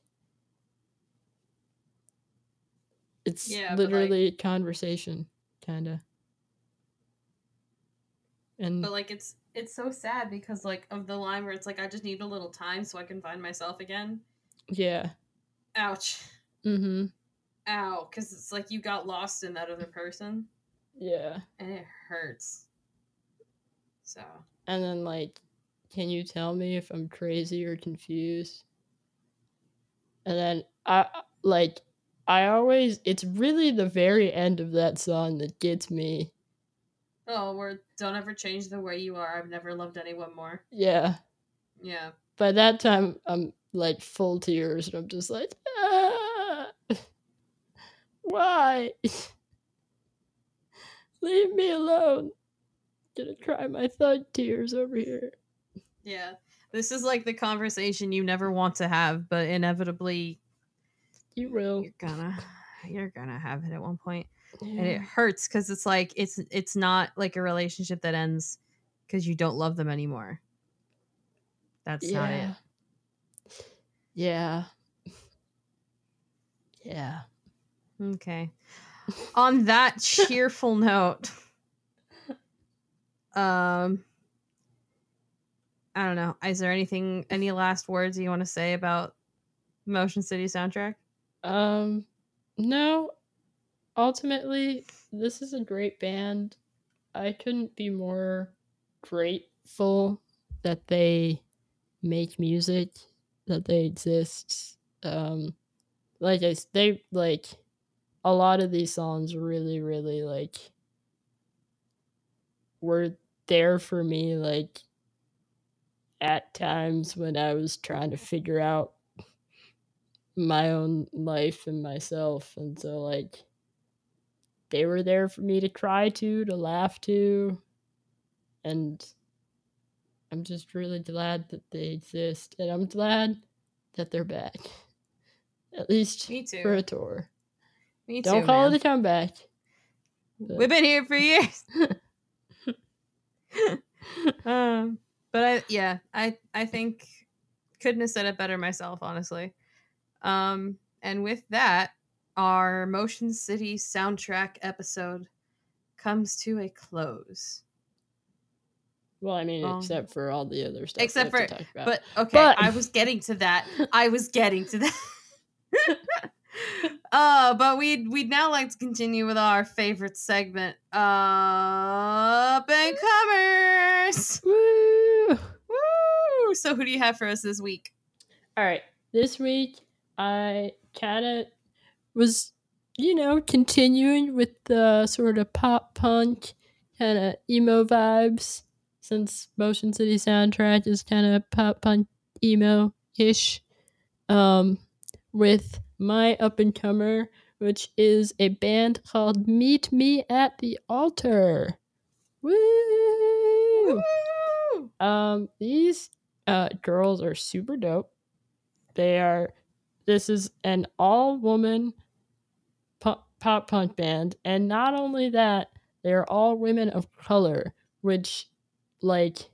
it's Yeah, but, like- literally conversation, kind of. And But like it's it's so sad because like of the line where it's like I just need a little time so I can find myself again. yeah, Ouch. mm-hmm, Ow. Because it's like you got lost in that other person yeah. and it hurts. So And then like, can you tell me if I'm crazy or confused? And then I like, I always it's really the very end of that song that gets me. Oh, we're don't ever change the way you are. I've never loved anyone more. Yeah. Yeah. By that time, I'm like full tears, and I'm just like, ah, why? Leave me alone. Gonna cry my thug tears over here. Yeah. This is like the conversation you never want to have, but inevitably You will. you're gonna you're gonna have it at one point. And it hurts because it's like it's it's not like a relationship that ends because you don't love them anymore. That's not it. Yeah. Yeah. Okay. On that cheerful note, um, I don't know. Is there anything, any last words you want to say about Motion City soundtrack? Um, no. Ultimately, this is a great band. I couldn't be more grateful that they make music, that they exist. Um, like I, they like a lot of these songs really, really like were there for me. Like at times when I was trying to figure out my own life and myself and so like they were there for me to cry to to laugh to and i'm just really glad that they exist and i'm glad that they're back at least Me too. for a tour Me too. don't call man. it a comeback but- We've been here for years. um, but I yeah, I I think couldn't have said it better myself, honestly. Um, and with that, our Motion City soundtrack episode comes to a close. well i mean Um, except for all the other stuff except for- talk about. But okay, But- I was getting to that. I was getting to that. uh, but we'd we'd now like to continue with our favorite segment, up and comers. Woo! Woo! So who do you have for us this week? All right. This week I kind of was, you know, continuing with the sort of pop punk kind of emo vibes since Motion City soundtrack is kind of pop punk emo ish. Um, with my up and comer, which is a band called Meet Me at the Altar. Woo! Woo! Um, these uh, girls are super dope. They are. This is an all woman pop, punk band, and not only that, they are all women of color, which, like,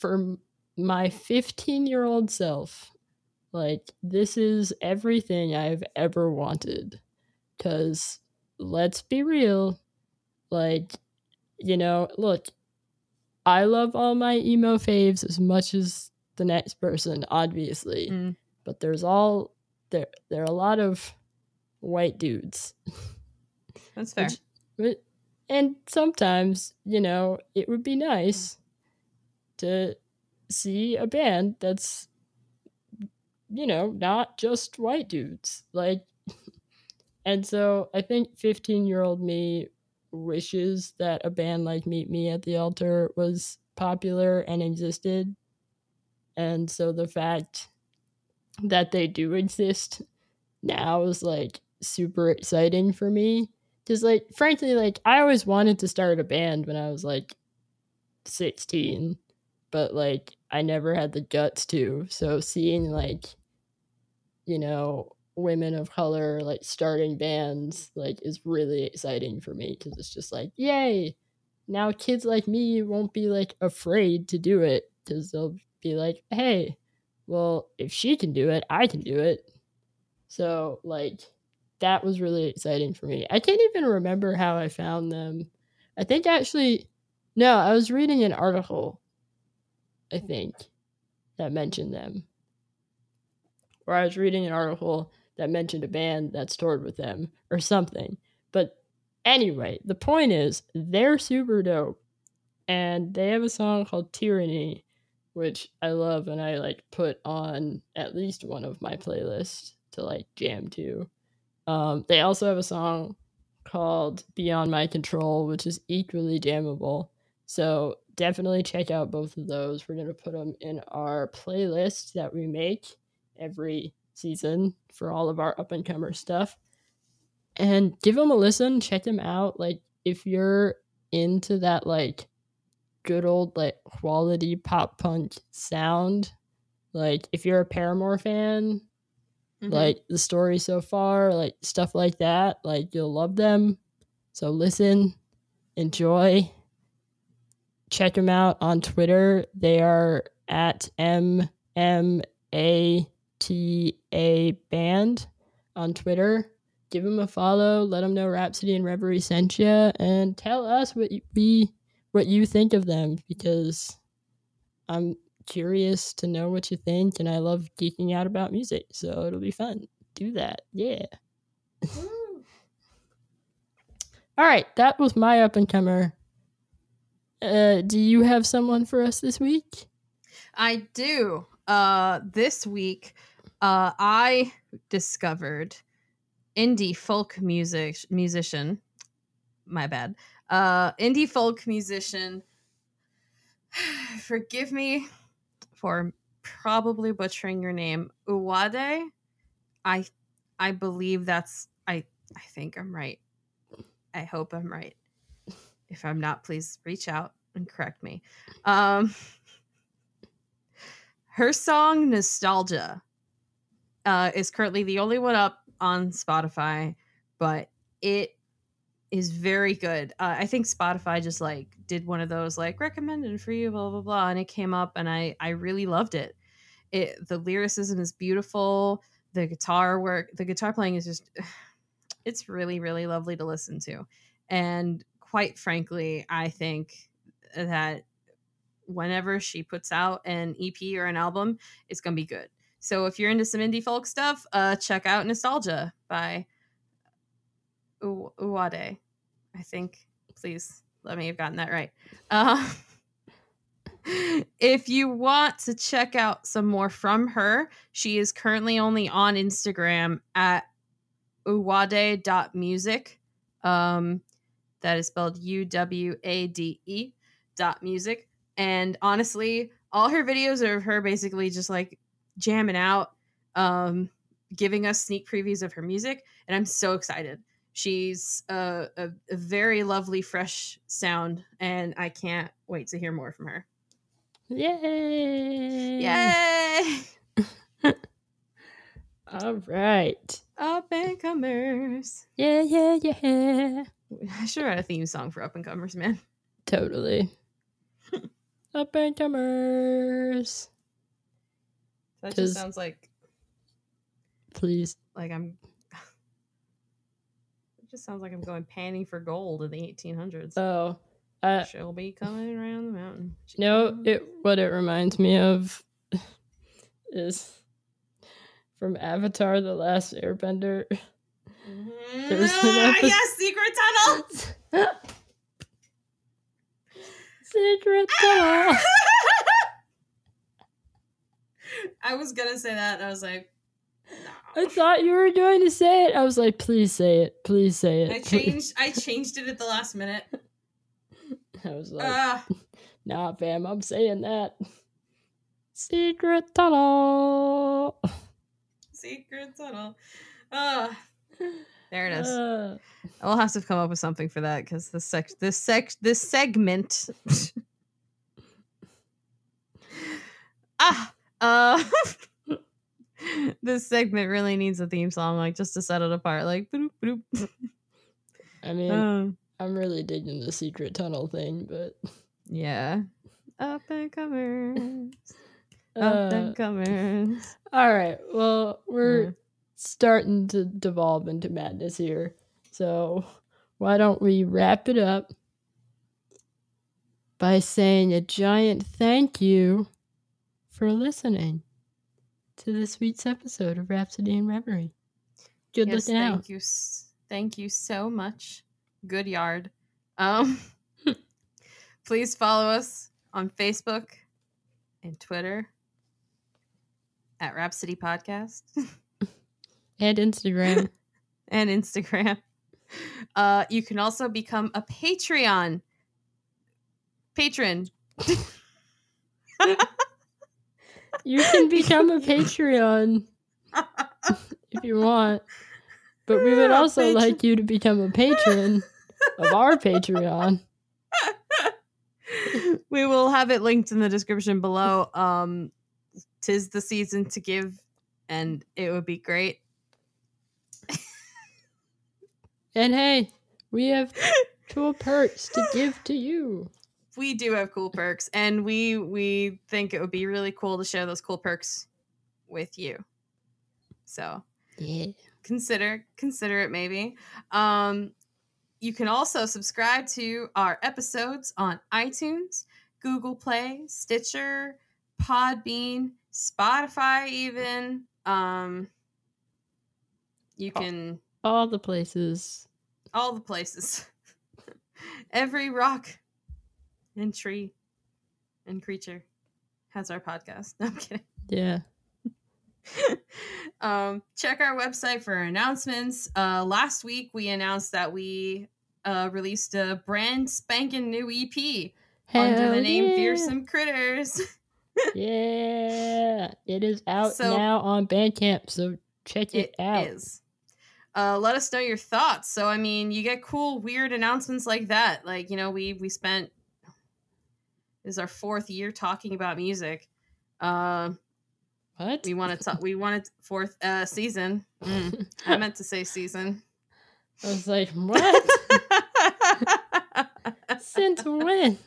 for my 15 year old self, like, this is everything I've ever wanted. Because, let's be real, like, you know, look, I love all my emo faves as much as the next person, obviously. Mm. But there's all there there are a lot of white dudes. That's fair. Which- and sometimes, you know, it would be nice to see a band that's you know, not just white dudes. Like and so I think 15-year-old me wishes that a band like Meet Me at the Altar was popular and existed. And so the fact that they do exist now is like super exciting for me. Cause like frankly, like I always wanted to start a band when I was like 16, but like I never had the guts to. So seeing like, you know, women of color like starting bands like is really exciting for me because it's just like, yay! Now kids like me won't be like afraid to do it because they'll be like, hey, well, if she can do it, I can do it. So like that was really exciting for me. I can't even remember how I found them. I think actually no, I was reading an article I mm. think that mentioned them. Or I was reading an article that mentioned a band that toured with them or something. But anyway, the point is they're super dope. And they have a song called Tyranny, which I love and I like put on at least one of my playlists to like jam to. Um, they also have a song called Beyond My Control, which is equally damnable. So definitely check out both of those. We're going to put them in our playlist that we make every season for all of our up and comer stuff. And give them a listen, check them out. Like, if you're into that, like, good old, like, quality pop punk sound, like, if you're a Paramore fan, Mhm. like the story so far, like stuff like that, like you'll love them. So listen, enjoy. Check them out on Twitter. They are at M M A T A Band on Twitter. Give them a follow. Let them know Rhapsody and Reverie sent you, and tell us what you, we what you think of them because I'm curious to know what you think, and I love geeking out about music, so it'll be fun. Do that, yeah. All right, that was my up and comer. Uh, do you have someone for us this week? I do. Uh, this week, uh, I discovered indie folk music musician. My bad. Uh, indie folk musician. Forgive me for probably butchering your name, Uwade. I, I believe that's. I. I think I'm right. I hope I'm right. If I'm not, please reach out and correct me. Um, her song Nostalgia uh, is currently the only one up on Spotify, but it is very good. Uh, I think Spotify just like did one of those like recommended for you, blah blah blah, and it came up, and I I really loved it. It the lyricism is beautiful. The guitar work, the guitar playing is just, it's really really lovely to listen to, and quite frankly, I think that whenever she puts out an EP or an album, it's gonna be good. So if you're into some indie folk stuff, uh, check out Nostalgia by Uwade. I think. Please let me have gotten that right. Uh, if you want to check out some more from her, she is currently only on Instagram at uwade.music. Um, that is spelled U W A D E dot music. And honestly, all her videos are of her basically just like jamming out, um, giving us sneak previews of her music. And I'm so excited. She's a, a, a very lovely, fresh sound, and I can't wait to hear more from her. Yay! Yay! All right. Up and comers. Yeah, yeah, yeah. I should write a theme song for up and comers, man. Totally. Up and comers. That just sounds like Please. like I'm. It just sounds like I'm going panning for gold in the 1800s. Oh. Uh, She'll be coming around the mountain. She no, it what it reminds me of is from Avatar the Last Airbender. there's an Ah, episode- yes, secret tunnel. Secret tunnel. I was gonna say that. And I was like, I thought you were going to say it. I was like, please say it. Please say it. I changed. I changed it at the last minute. I was like, Ah, nah, fam, I'm saying that. Secret tunnel. secret tunnel. Ah, there it is. Uh, I'll have to come up with something for that because this sec this sec this segment. ah, uh, this segment really needs a theme song, like just to set it apart. Like, boop, boop. I mean, Um, I'm really digging the secret tunnel thing, but yeah, up and comers, up uh, and comers. all right. Well, we're Mm. starting to devolve into madness here, so why don't we wrap it up by saying a giant thank you for listening to this week's episode of Rhapsody and Reverie. Good Yes, looking thank out. you, thank you so much. Good yard. Um, please follow us on Facebook and Twitter at Rhapsody Podcast And Instagram. and Instagram. Uh, you can also become a Patreon patron. You can become a Patreon if you want. But we would also patron. like you to become a patron of our Patreon. we will have it linked in the description below. Um, tis the season to give, and it would be great. And hey, we have two perks to give to you. We do have cool perks and we we think it would be really cool to share those cool perks with you so Yeah. consider consider it maybe um you can also subscribe to our episodes on itunes google play stitcher podbean spotify even um you can All the places. all the places every rock and tree and creature has our podcast no, i'm kidding Yeah. um, check our website for announcements. Uh, last week we announced that we uh, released a brand spanking new EP under the name yeah. Fearsome Critters. Yeah. It is out So- now on Bandcamp, so check it, It out. is. Uh, let us know your thoughts. So, I mean, you get cool, weird announcements like that. Like, you know, we we spent is our fourth year talking about music. Uh, What? we want to talk. We wanted fourth uh, season. Mm, I meant to say season. I was like, what? Since when?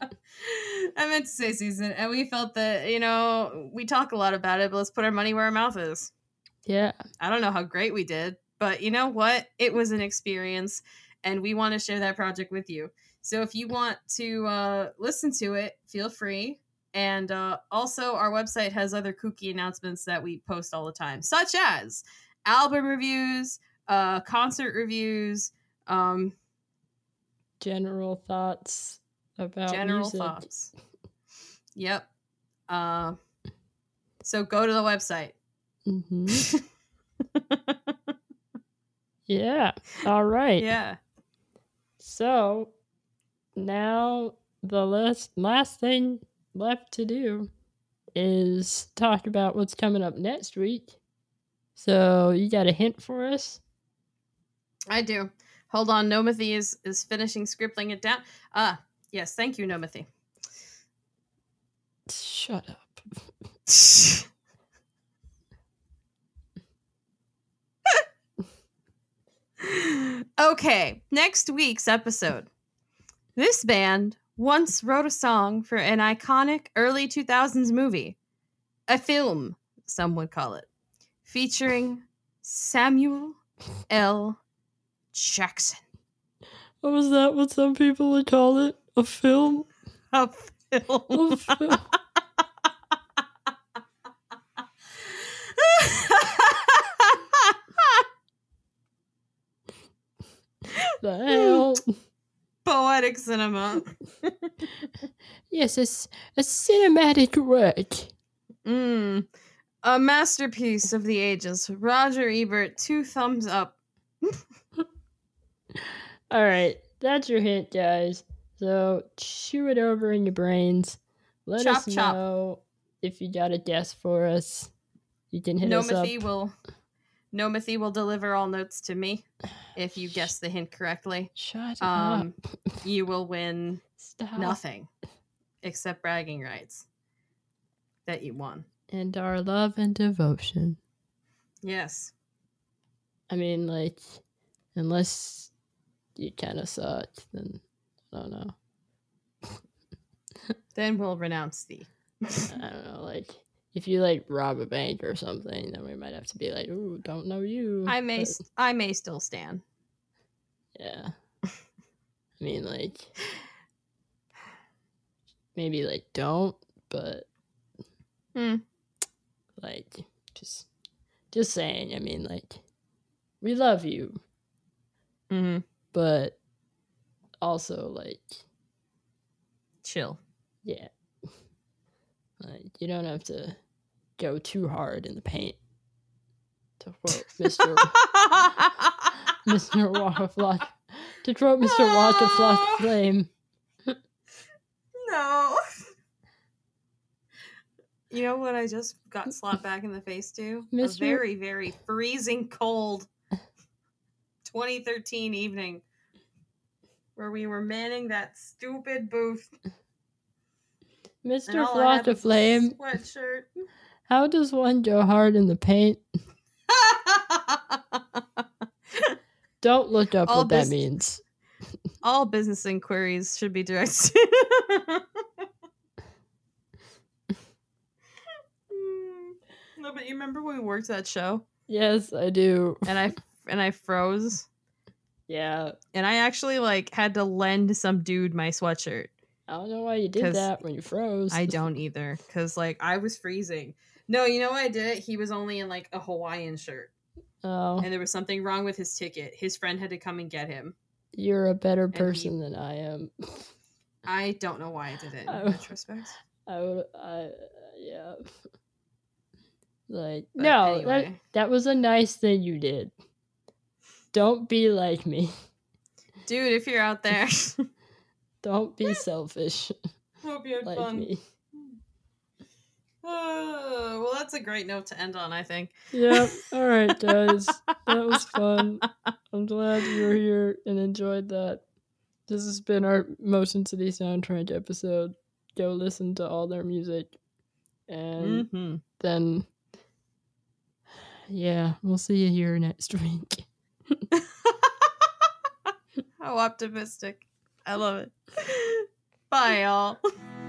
I meant to say season, and we felt that you know we talk a lot about it, but let's put our money where our mouth is. Yeah. I don't know how great we did, but you know what? It was an experience, and we want to share that project with you. So if you want to uh, listen to it, feel free. And uh, also, our website has other kooky announcements that we post all the time, such as album reviews, uh, concert reviews, um, General thoughts about general music. thoughts. Yep. Uh, so go to the website. hmm Yeah. All right. yeah. So now the last last thing left to do is talk about what's coming up next week. So you got a hint for us? I do. Hold on. Nomathy is, is finishing scribbling it down. Ah, yes. Thank you, Nomathy. Shut up. okay, next week's episode. This band once wrote a song for an iconic early 2000s movie, a film, some would call it, featuring Samuel L. Jackson. What was that? What some people would call it? A film? A film. A film. the Cinema. Yes, it's a cinematic work. Mm. A masterpiece of the ages. Roger Ebert, two thumbs up. All right, that's your hint, guys. So chew it over in your brains. Let Chop, us chop. know if you got a guess for us. You can hit us up. Nomathy will Nomathy will deliver all notes to me if you guess the hint correctly. Shut Um up. you will win Stop. nothing except bragging rights that you won. And our love and devotion. Yes. I mean, like, unless you kind of suck, then I don't know. Then we'll renounce thee. I don't know. Like, if you like rob a bank or something, then we might have to be like, "Ooh, don't know you." I may but- I may still stand. Yeah. I mean, like, maybe, like, don't, but, Hmm. like, just, just saying. I mean, like, we love you, Mm-hmm. but also, like, Chill. yeah. Like, you don't have to go too hard in the paint. To quote Mr. Mr. Waka Flocka. To quote Mr. Waka Flocka Flame. no. You know what I just got slapped back in the face to? A very, very freezing cold 2013 evening where we were manning that stupid booth. Mr. all I of Flame, Sweatshirt. how does one go hard in the paint? Don't look up All what that means. All business inquiries should be directed. no, but you remember when we worked that show Yes, I do. and I and I froze Yeah. and I actually like had to lend some dude my sweatshirt. I don't know why you did that when you froze. I don't either cuz like I was freezing. No, you know why I did it? He was only in like a Hawaiian shirt Oh, and there was something wrong with his ticket. His friend had to come and get him. you're a better he- person than I am. I don't know why I did it in Oh. retrospect. I would, I, yeah. Like, But no, that, that was a nice thing you did. Don't be like me. Dude, if you're out there, Don't be selfish hope you had like fun. me. Oh, well, that's a great note to end on, I think. Yep. All right, guys. That was fun. I'm glad you were here and enjoyed that. This has been our Motion City soundtrack episode. Go listen to all their music. And Mm-hmm. then, yeah, we'll see you here next week. How optimistic. I love it. Bye, y'all.